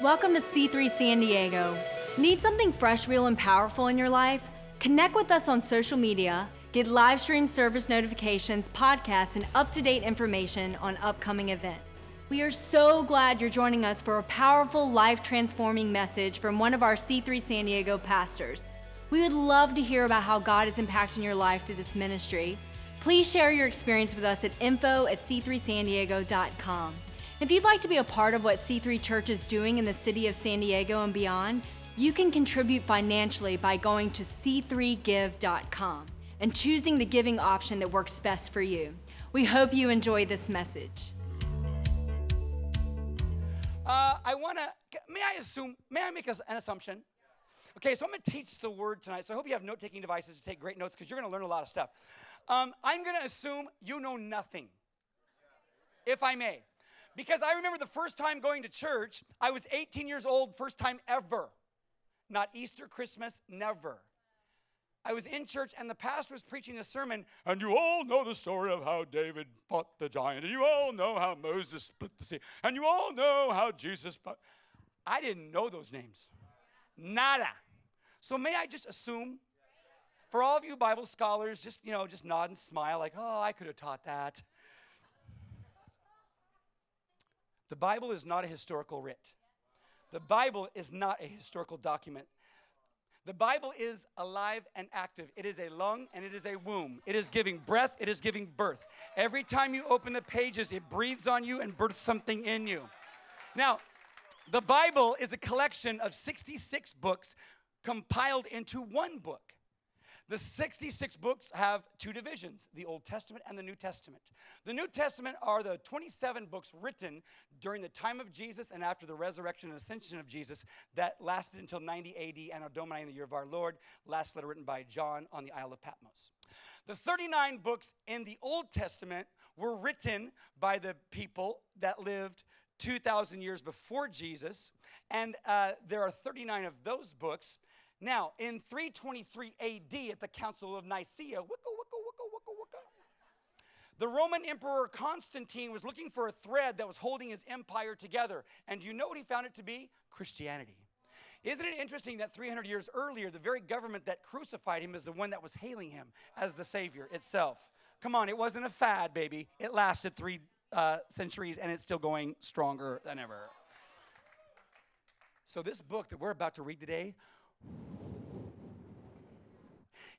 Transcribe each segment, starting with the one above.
Welcome to C3 San Diego. Need something fresh, real, and powerful in your life? Connect with us on social media, get live stream service notifications, podcasts, and up to date information on upcoming events. We are so glad you're joining us for a powerful, life transforming message from one of our C3 San Diego pastors. We would love to hear about how God is impacting your life through this ministry. Please share your experience with us at info at c3sandiego.com. If you'd like to be a part of what C3 Church is doing in the city of San Diego and beyond, you can contribute financially by going to c3give.com and choosing the giving option that works best for you. We hope you enjoy this message. Uh, I want to, may I assume, may I make an assumption? Okay, so I'm going to teach the word tonight. So I hope you have note taking devices to take great notes because you're going to learn a lot of stuff. Um, I'm going to assume you know nothing, if I may. Because I remember the first time going to church, I was 18 years old, first time ever. Not Easter, Christmas, never. I was in church and the pastor was preaching the sermon, and you all know the story of how David fought the giant, and you all know how Moses split the sea, and you all know how Jesus. Fought. I didn't know those names. Nada. So may I just assume, for all of you Bible scholars, just you know, just nod and smile like, oh, I could have taught that. The Bible is not a historical writ. The Bible is not a historical document. The Bible is alive and active. It is a lung and it is a womb. It is giving breath, it is giving birth. Every time you open the pages, it breathes on you and births something in you. Now, the Bible is a collection of 66 books compiled into one book. The 66 books have two divisions the Old Testament and the New Testament. The New Testament are the 27 books written during the time of Jesus and after the resurrection and ascension of Jesus that lasted until 90 AD, Anno Domini, in the year of our Lord. Last letter written by John on the Isle of Patmos. The 39 books in the Old Testament were written by the people that lived 2,000 years before Jesus, and uh, there are 39 of those books now, in 323 AD at the Council of Nicaea, wicka, wicka, wicka, wicka, wicka, the Roman Emperor Constantine was looking for a thread that was holding his empire together. And do you know what he found it to be? Christianity. Isn't it interesting that 300 years earlier, the very government that crucified him is the one that was hailing him as the Savior itself? Come on, it wasn't a fad, baby. It lasted three uh, centuries and it's still going stronger than ever. So, this book that we're about to read today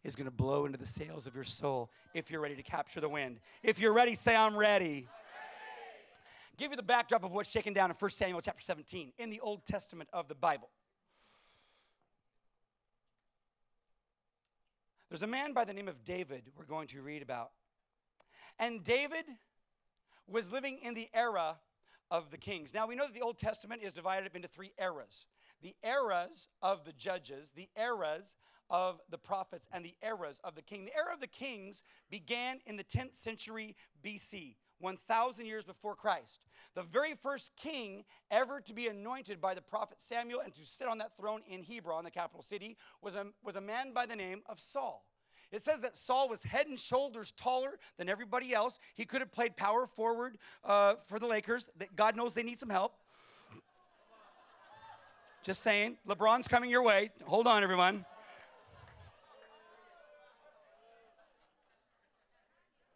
is going to blow into the sails of your soul if you're ready to capture the wind. If you're ready, say, I'm ready. Give you the backdrop of what's shaken down in 1 Samuel chapter 17 in the Old Testament of the Bible. There's a man by the name of David we're going to read about. And David was living in the era of the kings. Now we know that the Old Testament is divided up into three eras the eras of the judges, the eras of the prophets, and the eras of the king. The era of the kings began in the 10th century BC. 1,000 years before Christ. The very first king ever to be anointed by the prophet Samuel and to sit on that throne in Hebron, the capital city, was a, was a man by the name of Saul. It says that Saul was head and shoulders taller than everybody else. He could have played power forward uh, for the Lakers. God knows they need some help. Just saying. LeBron's coming your way. Hold on, everyone.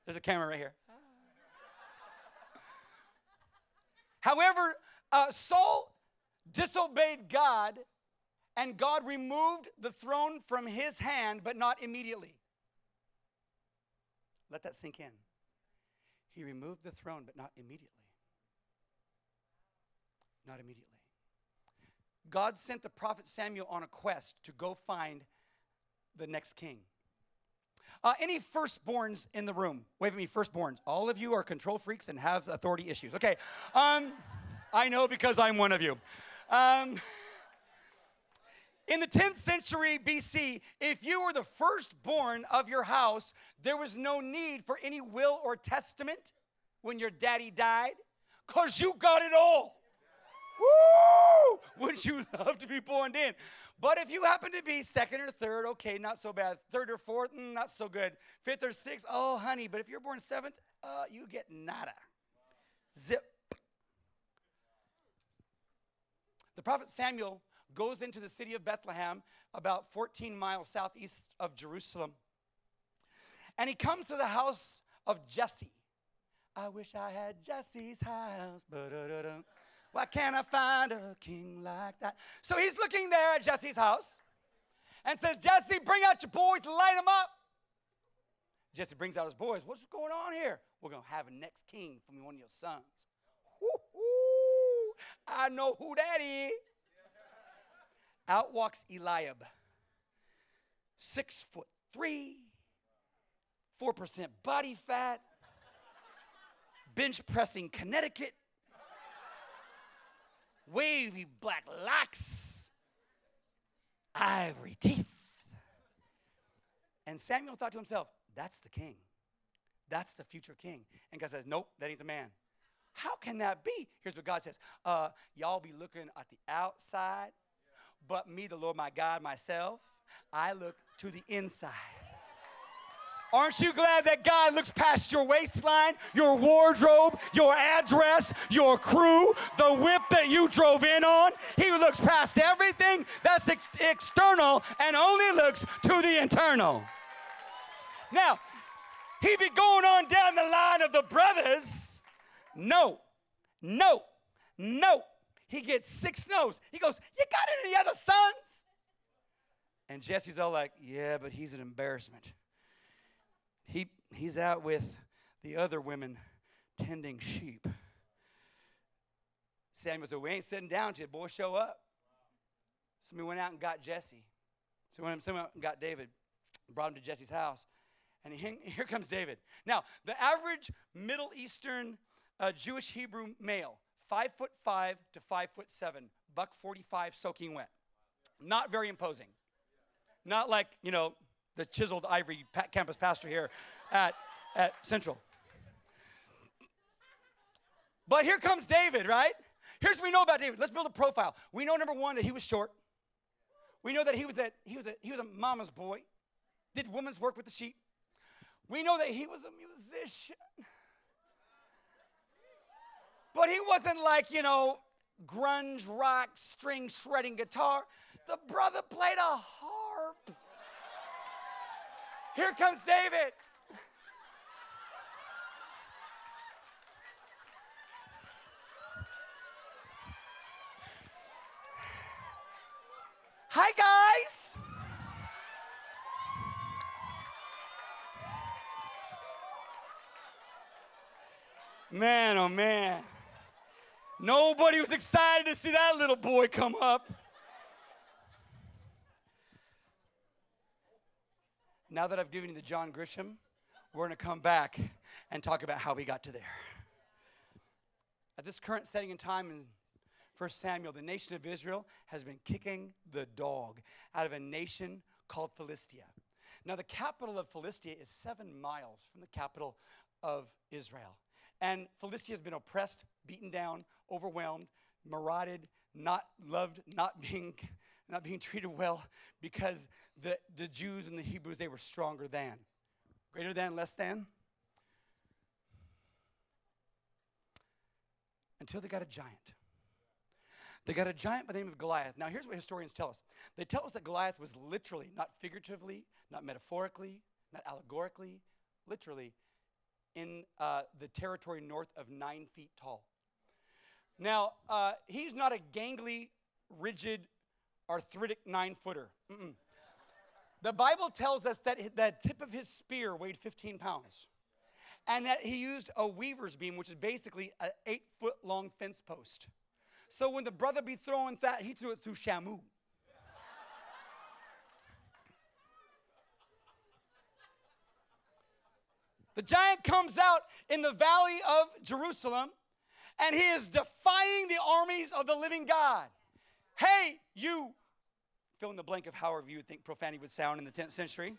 There's a camera right here. However, uh, Saul disobeyed God, and God removed the throne from his hand, but not immediately. Let that sink in. He removed the throne, but not immediately. Not immediately. God sent the prophet Samuel on a quest to go find the next king. Uh, any firstborns in the room? Wave at me, firstborns. All of you are control freaks and have authority issues. Okay. Um, I know because I'm one of you. Um, in the 10th century BC, if you were the firstborn of your house, there was no need for any will or testament when your daddy died because you got it all. Woo! Wouldn't you love to be born in? But if you happen to be second or third, okay, not so bad. Third or fourth, mm, not so good. Fifth or sixth, oh, honey. But if you're born seventh, uh, you get nada. Zip. The prophet Samuel goes into the city of Bethlehem, about 14 miles southeast of Jerusalem. And he comes to the house of Jesse. I wish I had Jesse's house. Ba-da-da-da. Why can't I find a king like that? So he's looking there at Jesse's house and says, Jesse, bring out your boys light them up. Jesse brings out his boys. What's going on here? We're going to have a next king from one of your sons. Woo-hoo. I know who that is. Out walks Eliab, six foot three, 4% body fat, bench pressing Connecticut, wavy black locks, ivory teeth. And Samuel thought to himself, that's the king. That's the future king. And God says, nope, that ain't the man. How can that be? Here's what God says uh, Y'all be looking at the outside, but me, the Lord my God, myself, I look to the inside. Aren't you glad that God looks past your waistline, your wardrobe, your address, your crew, the whip that you drove in on? He looks past everything that's ex- external and only looks to the internal. Now, he be going on down the line of the brothers. No, no, no. He gets six no's. He goes, You got any other sons? And Jesse's all like, Yeah, but he's an embarrassment. He, he's out with the other women tending sheep. Samuel said, We ain't sitting down till boy show up. So we went out and got Jesse. So out and got David, brought him to Jesse's house. And he, here comes David. Now, the average Middle Eastern uh, Jewish Hebrew male, five foot five to five foot seven, buck 45 soaking wet. Not very imposing. Not like, you know, the chiseled ivory campus pastor here at, at Central. But here comes David, right? Here's what we know about David. Let's build a profile. We know number one that he was short. We know that he was a he was a he was a mama's boy. Did woman's work with the sheep. We know that he was a musician. But he wasn't like, you know, grunge rock string shredding guitar. The brother played a harp. Here comes David. Hi, guys. Man, oh man. Nobody was excited to see that little boy come up. Now that I've given you the John Grisham, we're going to come back and talk about how we got to there. At this current setting in time in 1 Samuel, the nation of Israel has been kicking the dog out of a nation called Philistia. Now, the capital of Philistia is seven miles from the capital of Israel. And Philistia has been oppressed, beaten down, overwhelmed, marauded, not loved, not being not being treated well because the, the Jews and the Hebrews, they were stronger than. Greater than, less than? Until they got a giant. They got a giant by the name of Goliath. Now, here's what historians tell us they tell us that Goliath was literally, not figuratively, not metaphorically, not allegorically, literally, in uh, the territory north of nine feet tall. Now, uh, he's not a gangly, rigid, arthritic nine footer. The Bible tells us that the tip of his spear weighed 15 pounds and that he used a weaver's beam, which is basically an eight foot long fence post. So when the brother be throwing that, he threw it through Shamu. The giant comes out in the valley of Jerusalem and he is defying the armies of the living God. Hey, you, fill in the blank of however you would think profanity would sound in the 10th century.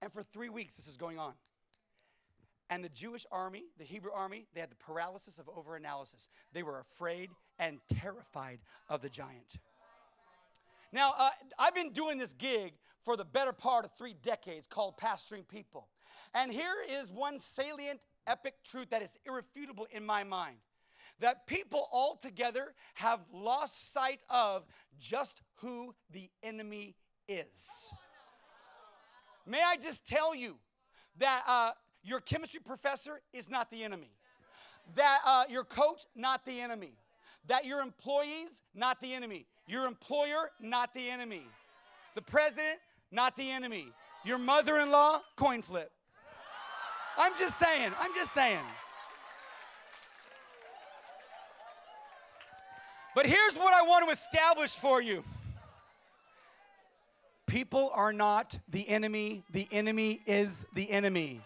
And for three weeks, this is going on. And the Jewish army, the Hebrew army, they had the paralysis of overanalysis. They were afraid and terrified of the giant. Now, uh, I've been doing this gig for the better part of three decades called Pastoring People. And here is one salient, epic truth that is irrefutable in my mind that people altogether have lost sight of just who the enemy is. May I just tell you that uh, your chemistry professor is not the enemy, that uh, your coach, not the enemy, that your employees, not the enemy, your employer, not the enemy, the president, not the enemy, your mother in law, coin flip. I'm just saying, I'm just saying. But here's what I want to establish for you. People are not the enemy, the enemy is the enemy.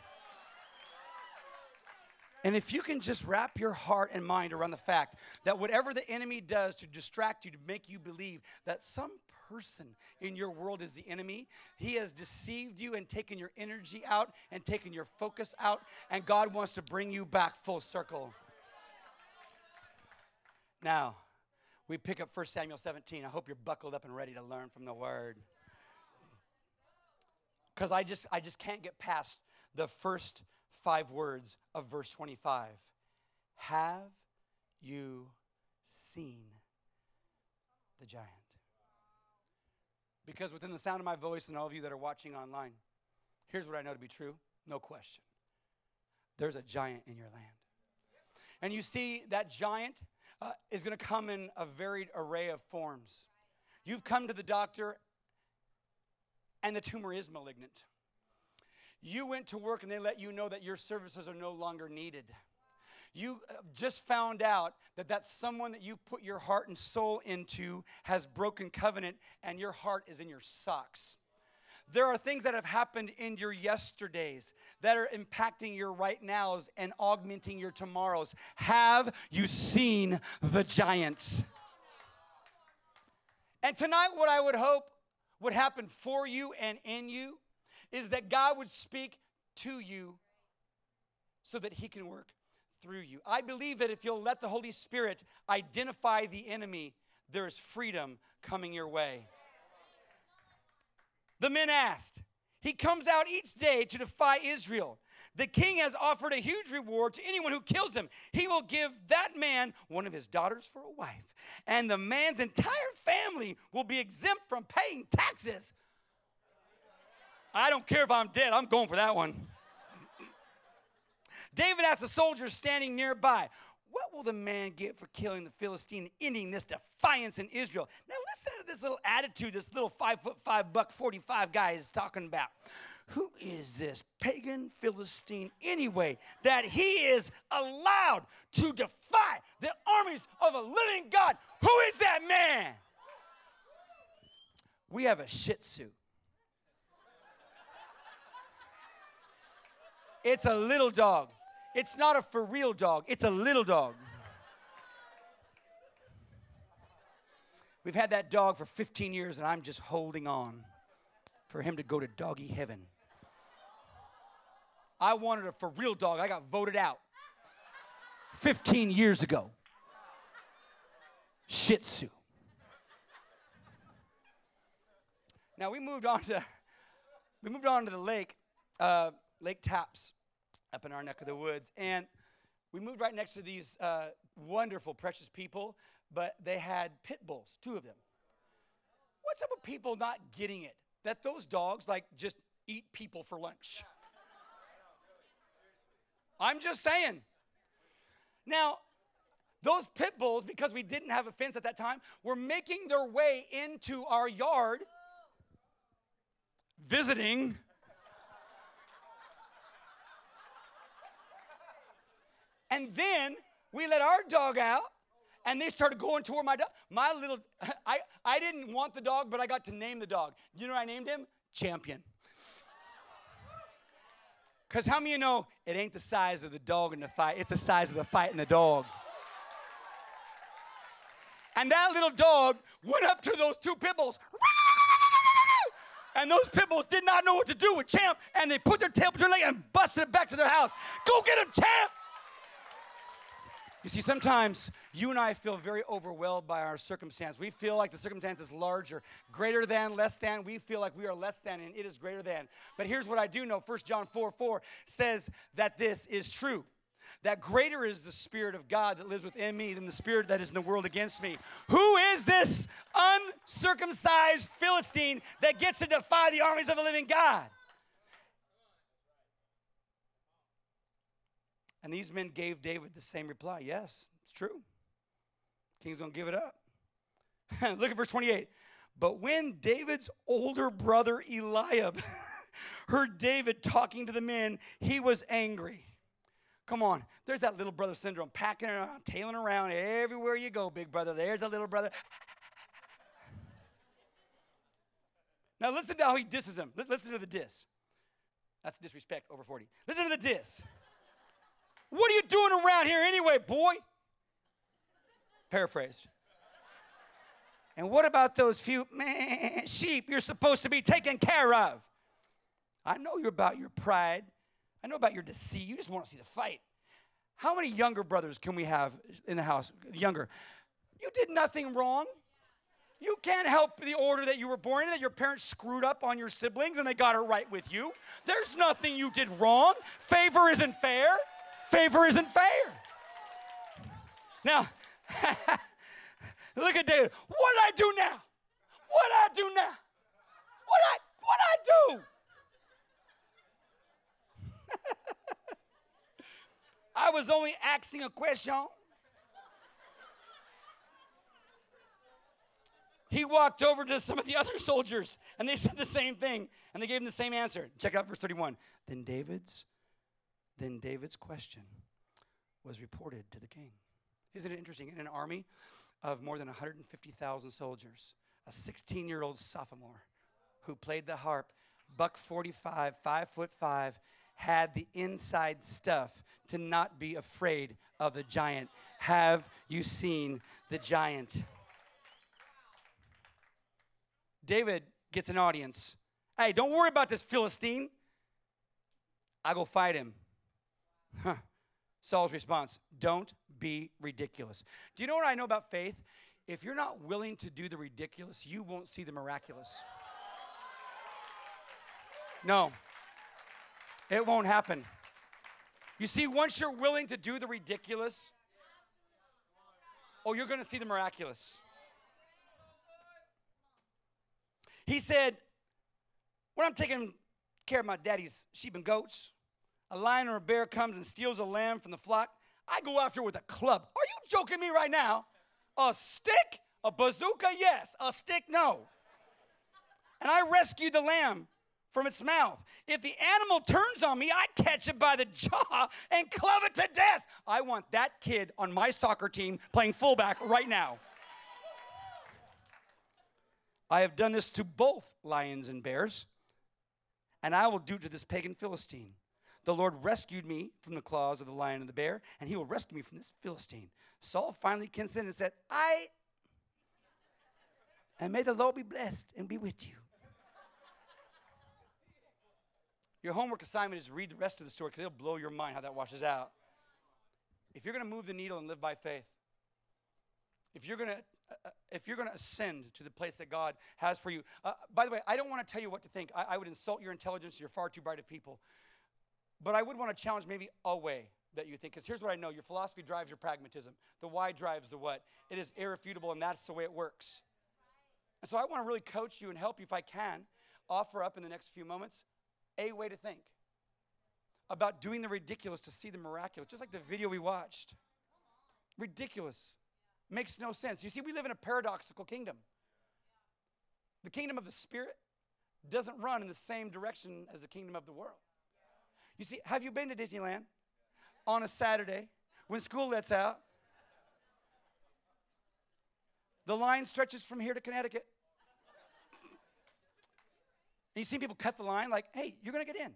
And if you can just wrap your heart and mind around the fact that whatever the enemy does to distract you, to make you believe that some person in your world is the enemy, he has deceived you and taken your energy out and taken your focus out, and God wants to bring you back full circle. Now, we pick up 1 Samuel 17. I hope you're buckled up and ready to learn from the word. Because I just I just can't get past the first five words of verse 25. Have you seen the giant? Because within the sound of my voice and all of you that are watching online, here's what I know to be true no question. There's a giant in your land. And you see, that giant uh, is going to come in a varied array of forms. You've come to the doctor, and the tumor is malignant. You went to work, and they let you know that your services are no longer needed. You uh, just found out that that someone that you put your heart and soul into has broken covenant, and your heart is in your socks. There are things that have happened in your yesterdays that are impacting your right nows and augmenting your tomorrows. Have you seen the giants? And tonight, what I would hope would happen for you and in you is that God would speak to you so that He can work through you. I believe that if you'll let the Holy Spirit identify the enemy, there is freedom coming your way. The men asked. He comes out each day to defy Israel. The king has offered a huge reward to anyone who kills him. He will give that man one of his daughters for a wife, and the man's entire family will be exempt from paying taxes. I don't care if I'm dead, I'm going for that one. David asked the soldiers standing nearby, what will the man get for killing the Philistine, ending this defiance in Israel? Now listen to this little attitude this little five foot five buck 45 guy is talking about. Who is this pagan Philistine anyway that he is allowed to defy the armies of a living God? Who is that man? We have a shih tzu. It's a little dog. It's not a for real dog, it's a little dog. We've had that dog for 15 years, and I'm just holding on for him to go to doggy heaven. I wanted a for real dog. I got voted out 15 years ago. Shih Tzu. Now we moved on to we moved on to the lake, uh, Lake Tapps up in our neck of the woods. And we moved right next to these uh, wonderful, precious people, but they had pit bulls, two of them. What's up with people not getting it? That those dogs, like, just eat people for lunch. I'm just saying. Now, those pit bulls, because we didn't have a fence at that time, were making their way into our yard, visiting And then we let our dog out and they started going toward my dog. My little, I, I didn't want the dog, but I got to name the dog. You know I named him? Champion. Because how many of you know it ain't the size of the dog in the fight, it's the size of the fight in the dog. And that little dog went up to those two pit bulls. And those pit bulls did not know what to do with Champ, and they put their tail between their legs and busted it back to their house. Go get him, Champ! You see, sometimes you and I feel very overwhelmed by our circumstance. We feel like the circumstance is larger, greater than, less than. We feel like we are less than, and it is greater than. But here's what I do know 1 John 4 4 says that this is true that greater is the Spirit of God that lives within me than the Spirit that is in the world against me. Who is this uncircumcised Philistine that gets to defy the armies of a living God? And these men gave David the same reply Yes, it's true. King's gonna give it up. Look at verse 28. But when David's older brother Eliab heard David talking to the men, he was angry. Come on, there's that little brother syndrome, packing around, tailing around everywhere you go, big brother. There's a little brother. now listen to how he disses him. Listen to the diss. That's disrespect over 40. Listen to the diss. What are you doing around here anyway, boy? Paraphrase. And what about those few meh, sheep you're supposed to be taking care of? I know you're about your pride. I know about your deceit. You just want to see the fight. How many younger brothers can we have in the house? Younger. You did nothing wrong. You can't help the order that you were born in, that your parents screwed up on your siblings and they got it right with you. There's nothing you did wrong. Favor isn't fair. Favor isn't fair. Now, look at David. What I do now? What I do now? What I what I do? I was only asking a question. He walked over to some of the other soldiers and they said the same thing and they gave him the same answer. Check out verse 31. Then David's then David's question was reported to the king. Isn't it interesting? In an army of more than 150,000 soldiers, a 16 year old sophomore who played the harp, buck 45, five foot five, had the inside stuff to not be afraid of the giant. Have you seen the giant? David gets an audience. Hey, don't worry about this Philistine. I go fight him. Huh. Saul's response Don't be ridiculous. Do you know what I know about faith? If you're not willing to do the ridiculous, you won't see the miraculous. No, it won't happen. You see, once you're willing to do the ridiculous, oh, you're going to see the miraculous. He said, When I'm taking care of my daddy's sheep and goats, a lion or a bear comes and steals a lamb from the flock, I go after it with a club. Are you joking me right now? A stick? A bazooka? Yes. A stick? No. And I rescue the lamb from its mouth. If the animal turns on me, I catch it by the jaw and club it to death. I want that kid on my soccer team playing fullback right now. I have done this to both lions and bears, and I will do to this pagan Philistine. The Lord rescued me from the claws of the lion and the bear, and he will rescue me from this Philistine. Saul finally consented and said, I, and may the Lord be blessed and be with you. Your homework assignment is read the rest of the story because it'll blow your mind how that washes out. If you're going to move the needle and live by faith, if you're going to uh, uh if you're going to ascend to the place that God has for you, uh, by the way, I don't want to tell you what to think. I, I would insult your intelligence. You're far too bright of people. But I would want to challenge maybe a way that you think. Because here's what I know your philosophy drives your pragmatism, the why drives the what. It is irrefutable, and that's the way it works. And so I want to really coach you and help you if I can, offer up in the next few moments a way to think about doing the ridiculous to see the miraculous, just like the video we watched. Ridiculous. Makes no sense. You see, we live in a paradoxical kingdom. The kingdom of the Spirit doesn't run in the same direction as the kingdom of the world. You see, have you been to Disneyland on a Saturday when school lets out? The line stretches from here to Connecticut. And you see people cut the line like, hey, you're going to get in.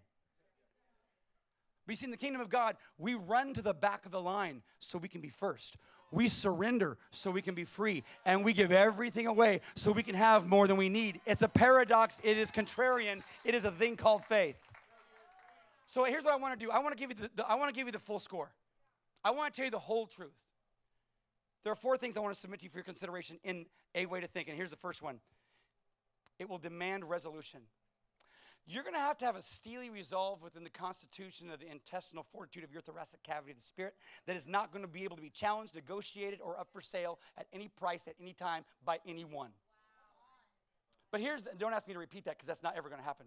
But you see, in the kingdom of God, we run to the back of the line so we can be first. We surrender so we can be free. And we give everything away so we can have more than we need. It's a paradox. It is contrarian. It is a thing called faith. So here's what I want to do. I want to give you the, the I want to give you the full score. I want to tell you the whole truth. There are four things I want to submit to you for your consideration in a way to think. And here's the first one. It will demand resolution. you're going to have to have a steely resolve within the constitution of the intestinal fortitude of your thoracic cavity of the spirit that is not going to be able to be challenged, negotiated, or up for sale at any price at any time by anyone. But here's, don't ask me to repeat that because that's not ever going to happen.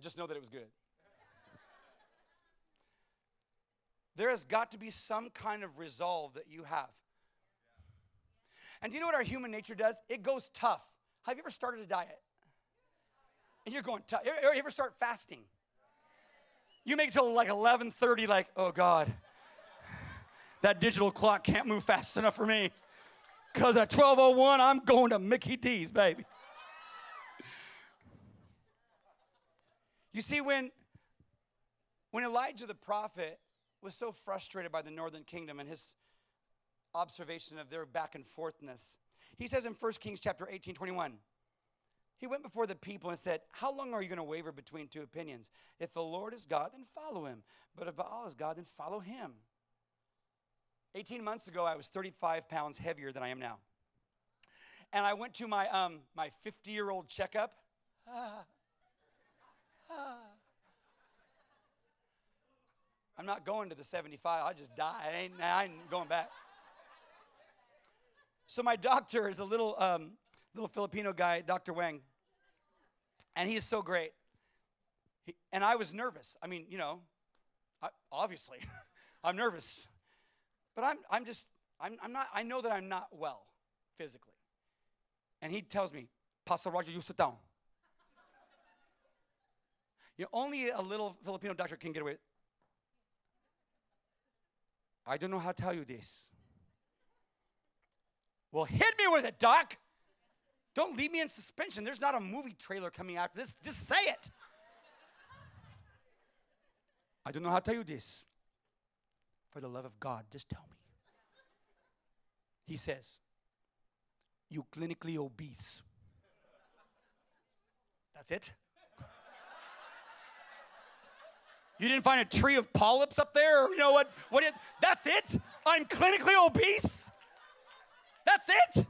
Just know that it was good. There has got to be some kind of resolve that you have. And do you know what our human nature does? It goes tough. Have you ever started a diet? And you're going tough. You ever start fasting? You make it till like 11:30, like, oh God, that digital clock can't move fast enough for me. Because at 12:01, I'm going to Mickey D's, baby. You see, when when Elijah the prophet was so frustrated by the northern kingdom and his observation of their back and forthness. He says in 1 Kings chapter 18, 21, he went before the people and said, How long are you going to waver between two opinions? If the Lord is God, then follow him. But if Baal is God, then follow him. 18 months ago, I was 35 pounds heavier than I am now. And I went to my, um, my 50 year old checkup. I'm not going to the 75. I'll just die. I ain't, I ain't going back. So my doctor is a little, um, little Filipino guy, Dr. Wang, and he is so great. He, and I was nervous. I mean, you know, I, obviously, I'm nervous, but I'm, I'm just, I'm, I'm not. I know that I'm not well physically. And he tells me, Pastor Roger, you sit down. You know, only a little Filipino doctor can get away. I don't know how to tell you this. Well, hit me with it, Doc. Don't leave me in suspension. There's not a movie trailer coming after this. Just say it. I don't know how to tell you this. For the love of God, just tell me. He says, You clinically obese. That's it? You didn't find a tree of polyps up there? You know what? What? That's it? I'm clinically obese? That's it?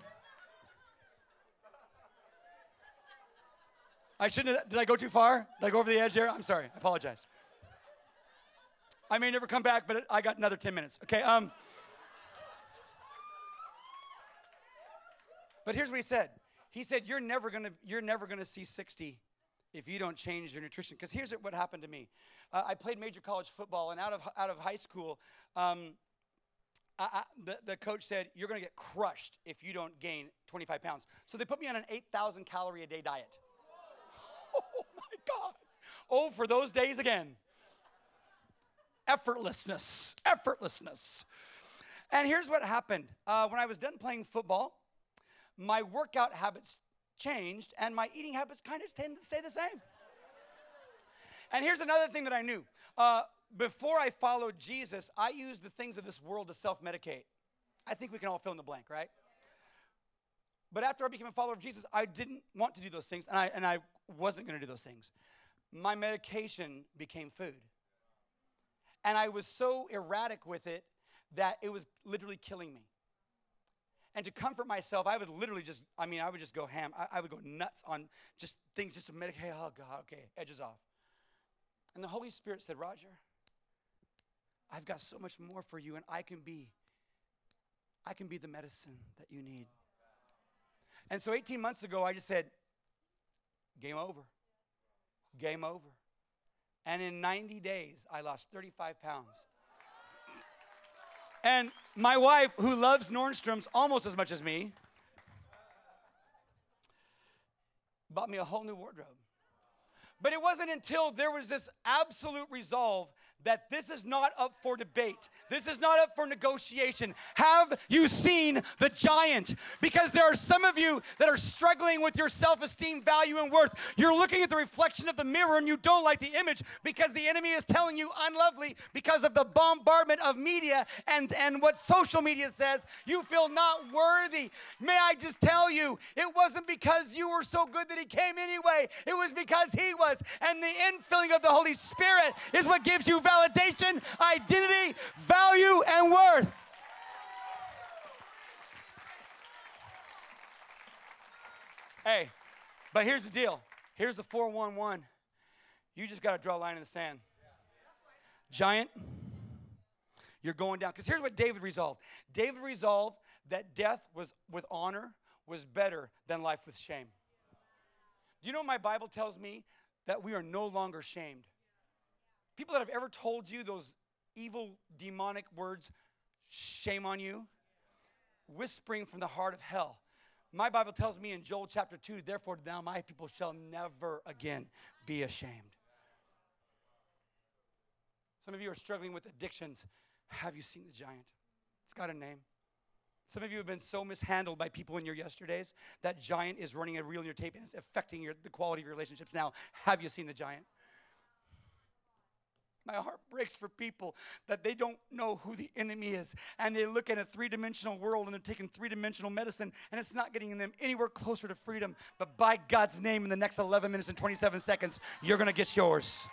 I shouldn't have, did I go too far? Did I go over the edge there? I'm sorry. I apologize. I may never come back, but I got another 10 minutes. Okay, um. But here's what he said. He said, You're never gonna, you're never gonna see 60 if you don't change your nutrition. Because here's what happened to me. Uh, I played major college football, and out of, out of high school, um, I, I, the, the coach said, You're going to get crushed if you don't gain 25 pounds. So they put me on an 8,000 calorie a day diet. Oh my God. Oh, for those days again. Effortlessness. Effortlessness. And here's what happened uh, when I was done playing football, my workout habits changed, and my eating habits kind of tend to stay the same. And here's another thing that I knew. Uh, before I followed Jesus, I used the things of this world to self medicate. I think we can all fill in the blank, right? But after I became a follower of Jesus, I didn't want to do those things, and I, and I wasn't going to do those things. My medication became food. And I was so erratic with it that it was literally killing me. And to comfort myself, I would literally just, I mean, I would just go ham. I, I would go nuts on just things just to medicate. Oh, God, okay, edges off. And the Holy Spirit said, Roger, I've got so much more for you, and I can be, I can be the medicine that you need. And so 18 months ago, I just said, game over. Game over. And in 90 days, I lost 35 pounds. And my wife, who loves Nordstrom's almost as much as me, bought me a whole new wardrobe. But it wasn't until there was this absolute resolve that this is not up for debate. This is not up for negotiation. Have you seen the giant? Because there are some of you that are struggling with your self esteem, value, and worth. You're looking at the reflection of the mirror and you don't like the image because the enemy is telling you unlovely because of the bombardment of media and, and what social media says. You feel not worthy. May I just tell you, it wasn't because you were so good that he came anyway, it was because he was. And the infilling of the Holy Spirit is what gives you value validation, identity, value, and worth. Hey, but here's the deal Here's the 411. You just got to draw a line in the sand. Giant, you're going down. Because here's what David resolved David resolved that death was with honor was better than life with shame. Do you know my Bible tells me that we are no longer shamed? People that have ever told you those evil demonic words, shame on you, whispering from the heart of hell. My Bible tells me in Joel chapter 2, therefore now my people shall never again be ashamed. Some of you are struggling with addictions. Have you seen the giant? It's got a name. Some of you have been so mishandled by people in your yesterdays that giant is running a reel in your tape and it's affecting your, the quality of your relationships now. Have you seen the giant? My heart breaks for people that they don't know who the enemy is. And they look at a three dimensional world and they're taking three dimensional medicine and it's not getting them anywhere closer to freedom. But by God's name, in the next 11 minutes and 27 seconds, you're going to get yours.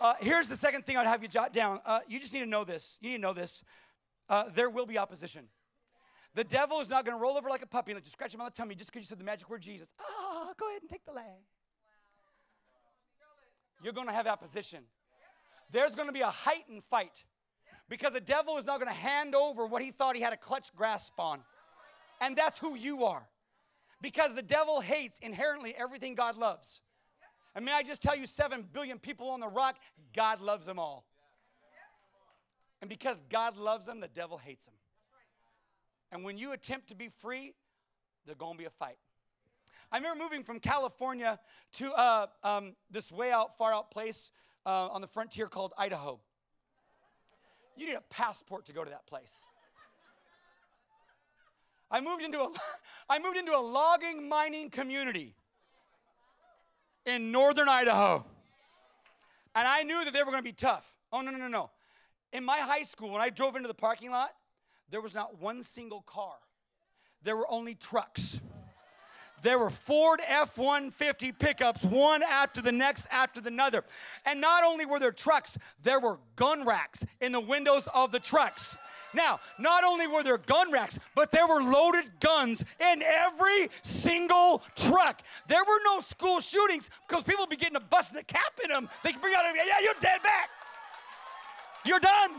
Uh, here's the second thing I'd have you jot down. Uh, you just need to know this. You need to know this. Uh, there will be opposition. The devil is not going to roll over like a puppy and just scratch him on the tummy just because you said the magic word Jesus. Ah, go ahead and take the leg you're going to have opposition. There's going to be a heightened fight because the devil is not going to hand over what he thought he had a clutch grasp on. And that's who you are. Because the devil hates inherently everything God loves. And may I just tell you, seven billion people on the rock, God loves them all. And because God loves them, the devil hates them. And when you attempt to be free, there's going to be a fight. I remember moving from California to uh, um, this way out, far out place uh, on the frontier called Idaho. You need a passport to go to that place. I moved into a, I moved into a logging mining community in northern Idaho. And I knew that they were going to be tough. Oh, no, no, no, no. In my high school, when I drove into the parking lot, there was not one single car, there were only trucks. There were Ford F 150 pickups, one after the next after the other. And not only were there trucks, there were gun racks in the windows of the trucks. Now, not only were there gun racks, but there were loaded guns in every single truck. There were no school shootings because people would be getting a bust and a cap in them. They could bring out, yeah, you're dead back. You're done.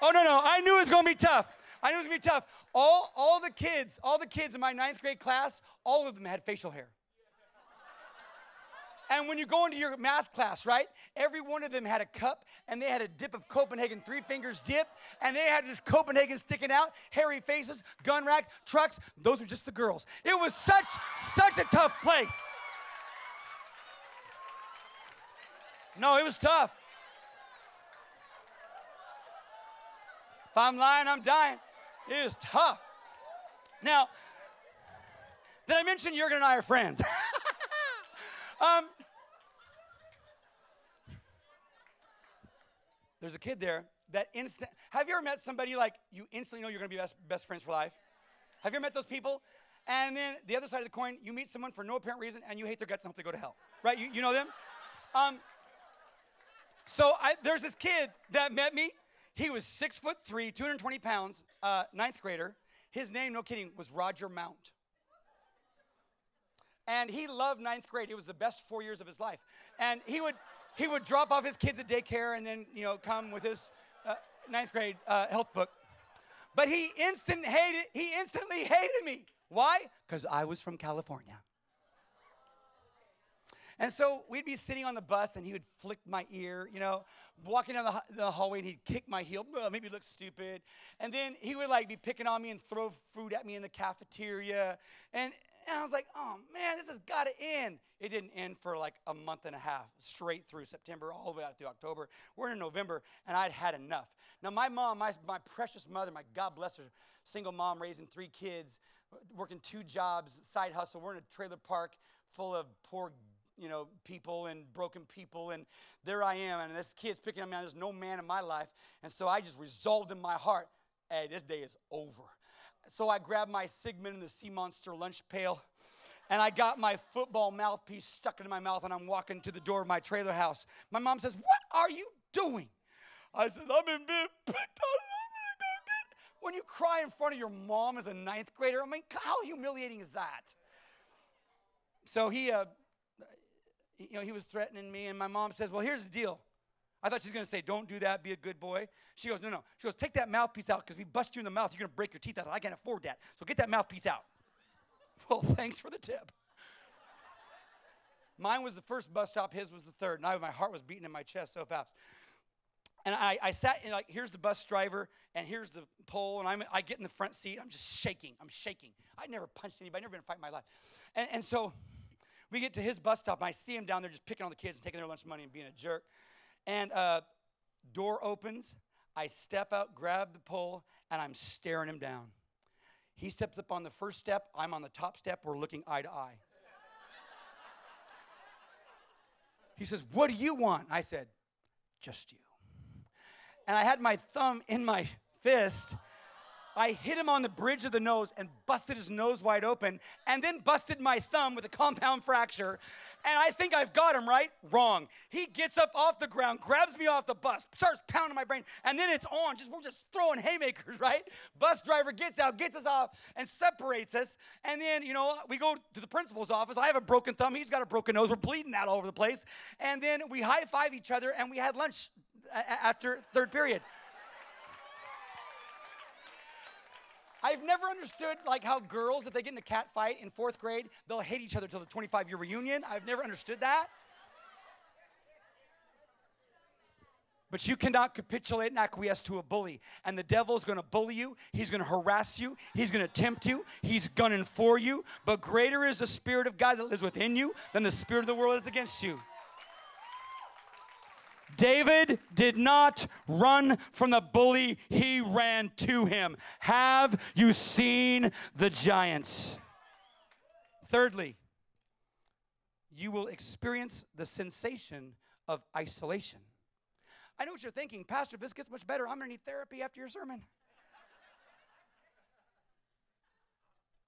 Oh, no, no. I knew it was going to be tough. I knew it was to be tough. All, all the kids, all the kids in my ninth grade class, all of them had facial hair. And when you go into your math class, right, every one of them had a cup and they had a dip of Copenhagen, three fingers dip, and they had this Copenhagen sticking out, hairy faces, gun rack, trucks. Those were just the girls. It was such, such a tough place. No, it was tough. If I'm lying, I'm dying. Is tough. Now, did I mention Jurgen and I are friends? um, there's a kid there that instant. Have you ever met somebody like you instantly know you're to be best, best friends for life? Have you ever met those people? And then the other side of the coin, you meet someone for no apparent reason and you hate their guts and hope they go to hell. Right? You, you know them? Um, so I, there's this kid that met me he was six foot three, 220 pounds, uh, ninth grader. His name, no kidding, was Roger Mount. And he loved ninth grade. It was the best four years of his life. And he would he would drop off his kids at daycare and then you know come with his uh, ninth grade uh, health book. But he instant hated he instantly hated me. Why? Because I was from California. And so we'd be sitting on the bus and he would flick my ear, you know, walking down the, the hallway and he'd kick my heel, maybe look stupid. And then he would like be picking on me and throw food at me in the cafeteria. And, and I was like, oh man, this has got to end. It didn't end for like a month and a half, straight through September, all the way out through October. We're in November, and I'd had enough. Now, my mom, my, my precious mother, my God bless her, single mom raising three kids, working two jobs, side hustle. We're in a trailer park full of poor you know, people and broken people. And there I am, and this kid's picking on me. There's no man in my life. And so I just resolved in my heart, hey, this day is over. So I grabbed my Sigmund and the Sea Monster lunch pail, and I got my football mouthpiece stuck into my mouth, and I'm walking to the door of my trailer house. My mom says, What are you doing? I said, I'm in bed picked on. When you cry in front of your mom as a ninth grader, I mean, how humiliating is that? so he, uh, you know, he was threatening me, and my mom says, "Well, here's the deal." I thought she was going to say, "Don't do that. Be a good boy." She goes, "No, no." She goes, "Take that mouthpiece out because if we bust you in the mouth, you're going to break your teeth out. I can't afford that. So get that mouthpiece out." Well, thanks for the tip. Mine was the first bus stop. His was the third. And I, my heart was beating in my chest so fast. And I, I sat in like, here's the bus driver, and here's the pole, and I'm, I get in the front seat. I'm just shaking. I'm shaking. I'd never punched anybody. I'd never been in a fight in my life. And, and so we get to his bus stop, and I see him down there just picking on the kids and taking their lunch money and being a jerk. And uh, door opens. I step out, grab the pole, and I'm staring him down. He steps up on the first step. I'm on the top step. We're looking eye to eye. He says, What do you want? I said, Just you. And I had my thumb in my fist. I hit him on the bridge of the nose and busted his nose wide open, and then busted my thumb with a compound fracture and I think I've got him, right? Wrong. He gets up off the ground, grabs me off the bus, starts pounding my brain, and then it's on. Just we're just throwing haymakers, right? Bus driver gets out, gets us off, and separates us. And then, you know, we go to the principal's office. I have a broken thumb, he's got a broken nose. We're bleeding out all over the place. And then we high five each other, and we had lunch after third period. I've never understood like how girls, if they get in a cat fight in fourth grade, they'll hate each other till the 25 year reunion. I've never understood that. But you cannot capitulate and acquiesce to a bully. And the devil's gonna bully you, he's gonna harass you, he's gonna tempt you, he's gunning for you. But greater is the Spirit of God that lives within you than the Spirit of the world is against you. David did not run from the bully, he ran to him. Have you seen the giants? Thirdly, you will experience the sensation of isolation. I know what you're thinking, Pastor, if this gets much better, I'm gonna need therapy after your sermon.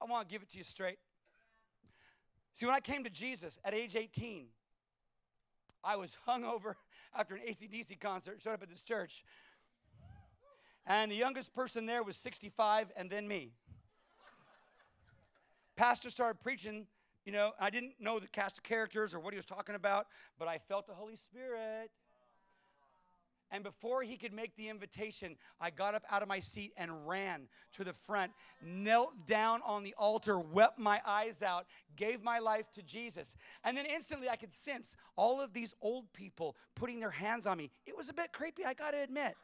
I wanna give it to you straight. See, when I came to Jesus at age 18, I was hungover after an ACDC concert, showed up at this church. And the youngest person there was 65, and then me. Pastor started preaching, you know, I didn't know the cast of characters or what he was talking about, but I felt the Holy Spirit. And before he could make the invitation, I got up out of my seat and ran to the front, knelt down on the altar, wept my eyes out, gave my life to Jesus. And then instantly I could sense all of these old people putting their hands on me. It was a bit creepy, I gotta admit.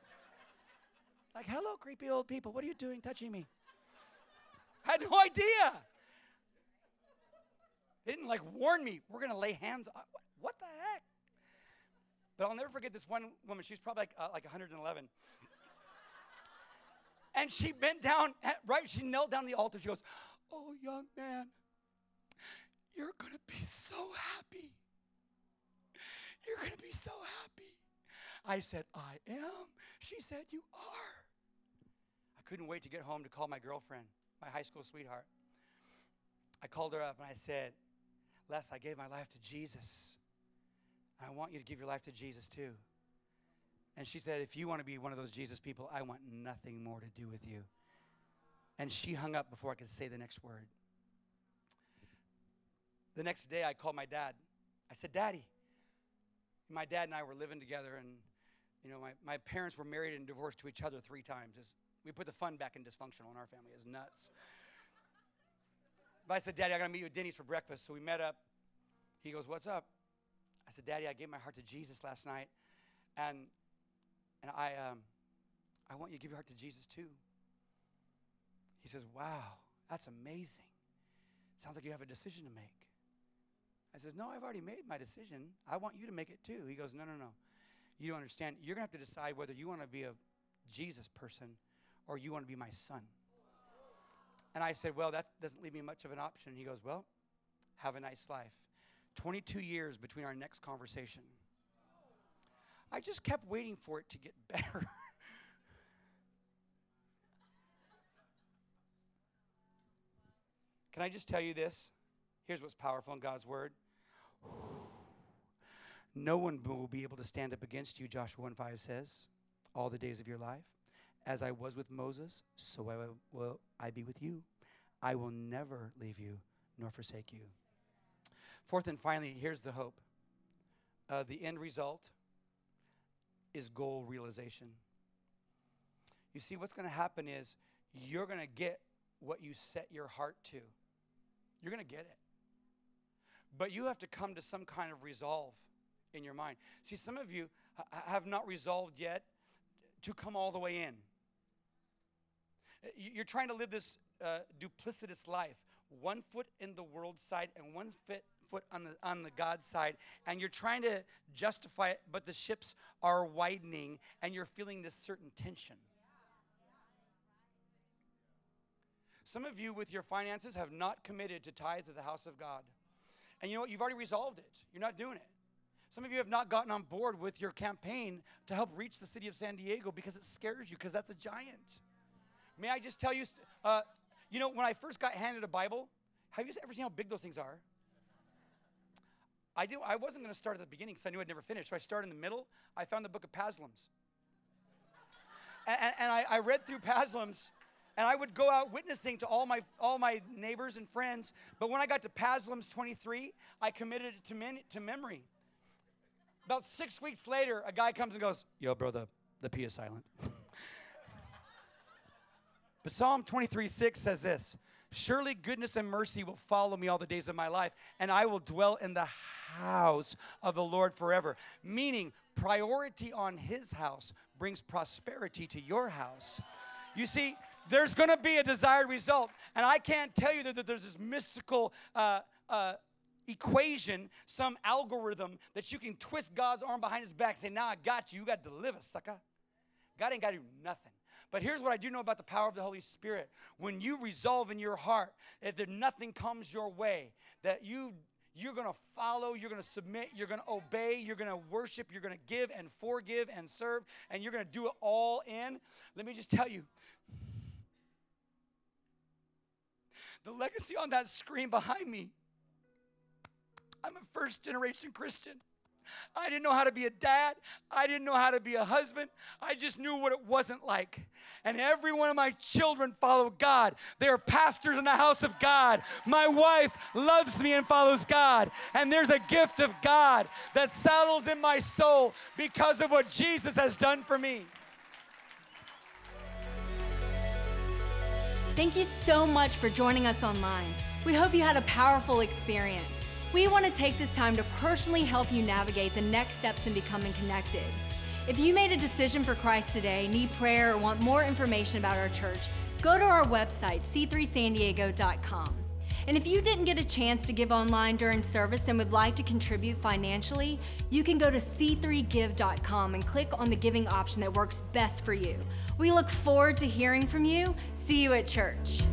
Like, hello, creepy old people, what are you doing touching me? I had no idea. They didn't like warn me, we're gonna lay hands on. What the heck? But I'll never forget this one woman. She was probably like, uh, like 111. and she bent down, at, right? She knelt down the altar. She goes, Oh, young man, you're going to be so happy. You're going to be so happy. I said, I am. She said, You are. I couldn't wait to get home to call my girlfriend, my high school sweetheart. I called her up and I said, Les, I gave my life to Jesus. I want you to give your life to Jesus too. And she said, If you want to be one of those Jesus people, I want nothing more to do with you. And she hung up before I could say the next word. The next day, I called my dad. I said, Daddy, my dad and I were living together, and you know, my, my parents were married and divorced to each other three times. We put the fun back in dysfunctional in our family. It's nuts. But I said, Daddy, I gotta meet you at Denny's for breakfast. So we met up. He goes, What's up? I said, Daddy, I gave my heart to Jesus last night, and and I um, I want you to give your heart to Jesus too. He says, Wow, that's amazing. Sounds like you have a decision to make. I says, No, I've already made my decision. I want you to make it too. He goes, No, no, no. You don't understand. You're gonna have to decide whether you want to be a Jesus person or you want to be my son. And I said, Well, that doesn't leave me much of an option. He goes, Well, have a nice life. 22 years between our next conversation. I just kept waiting for it to get better. Can I just tell you this? Here's what's powerful in God's word. No one will be able to stand up against you, Joshua 1 5 says, all the days of your life. As I was with Moses, so I will I be with you. I will never leave you nor forsake you. Fourth and finally, here's the hope uh, the end result is goal realization. You see, what's going to happen is you're going to get what you set your heart to. You're going to get it. But you have to come to some kind of resolve in your mind. See, some of you have not resolved yet to come all the way in. You're trying to live this uh, duplicitous life one foot in the world side and one foot foot on the on the God side and you're trying to justify it but the ships are widening and you're feeling this certain tension. Some of you with your finances have not committed to tithe to the house of God. And you know what? You've already resolved it. You're not doing it. Some of you have not gotten on board with your campaign to help reach the city of San Diego because it scares you, because that's a giant. May I just tell you, uh, you know, when I first got handed a Bible, have you ever seen how big those things are? I, do, I wasn't going to start at the beginning because I knew I'd never finish. So I started in the middle. I found the book of Paslams. And, and, I, I, read through Paslams, and I would go out witnessing to all my, all my neighbors and friends. But when I got to Paslams 23, I committed it to, men, to memory. About six weeks later, a guy comes and goes, Yo, bro, the, the P is silent. But Psalm 23 6 says this Surely goodness and mercy will follow me all the days of my life, and I will dwell in the house of the Lord forever. Meaning, priority on his house brings prosperity to your house. You see, there's going to be a desired result, and I can't tell you that there's this mystical. Uh, uh, equation, some algorithm that you can twist God's arm behind his back and say, Now I got you. You got to deliver, sucker. God ain't got to do nothing. But here's what I do know about the power of the Holy Spirit. When you resolve in your heart that nothing comes your way, that you you're going to follow, you're going to submit, you're going to obey, you're going to worship, you're going to give and forgive and serve, and you're going to do it all in. Let me just tell you the legacy on that screen behind me. I'm a first generation Christian. I didn't know how to be a dad. I didn't know how to be a husband. I just knew what it wasn't like. And every one of my children follow God. They are pastors in the house of God. My wife loves me and follows God. And there's a gift of God that settles in my soul because of what Jesus has done for me. Thank you so much for joining us online. We hope you had a powerful experience. We want to take this time to personally help you navigate the next steps in becoming connected. If you made a decision for Christ today, need prayer, or want more information about our church, go to our website, c3sandiego.com. And if you didn't get a chance to give online during service and would like to contribute financially, you can go to c3give.com and click on the giving option that works best for you. We look forward to hearing from you. See you at church.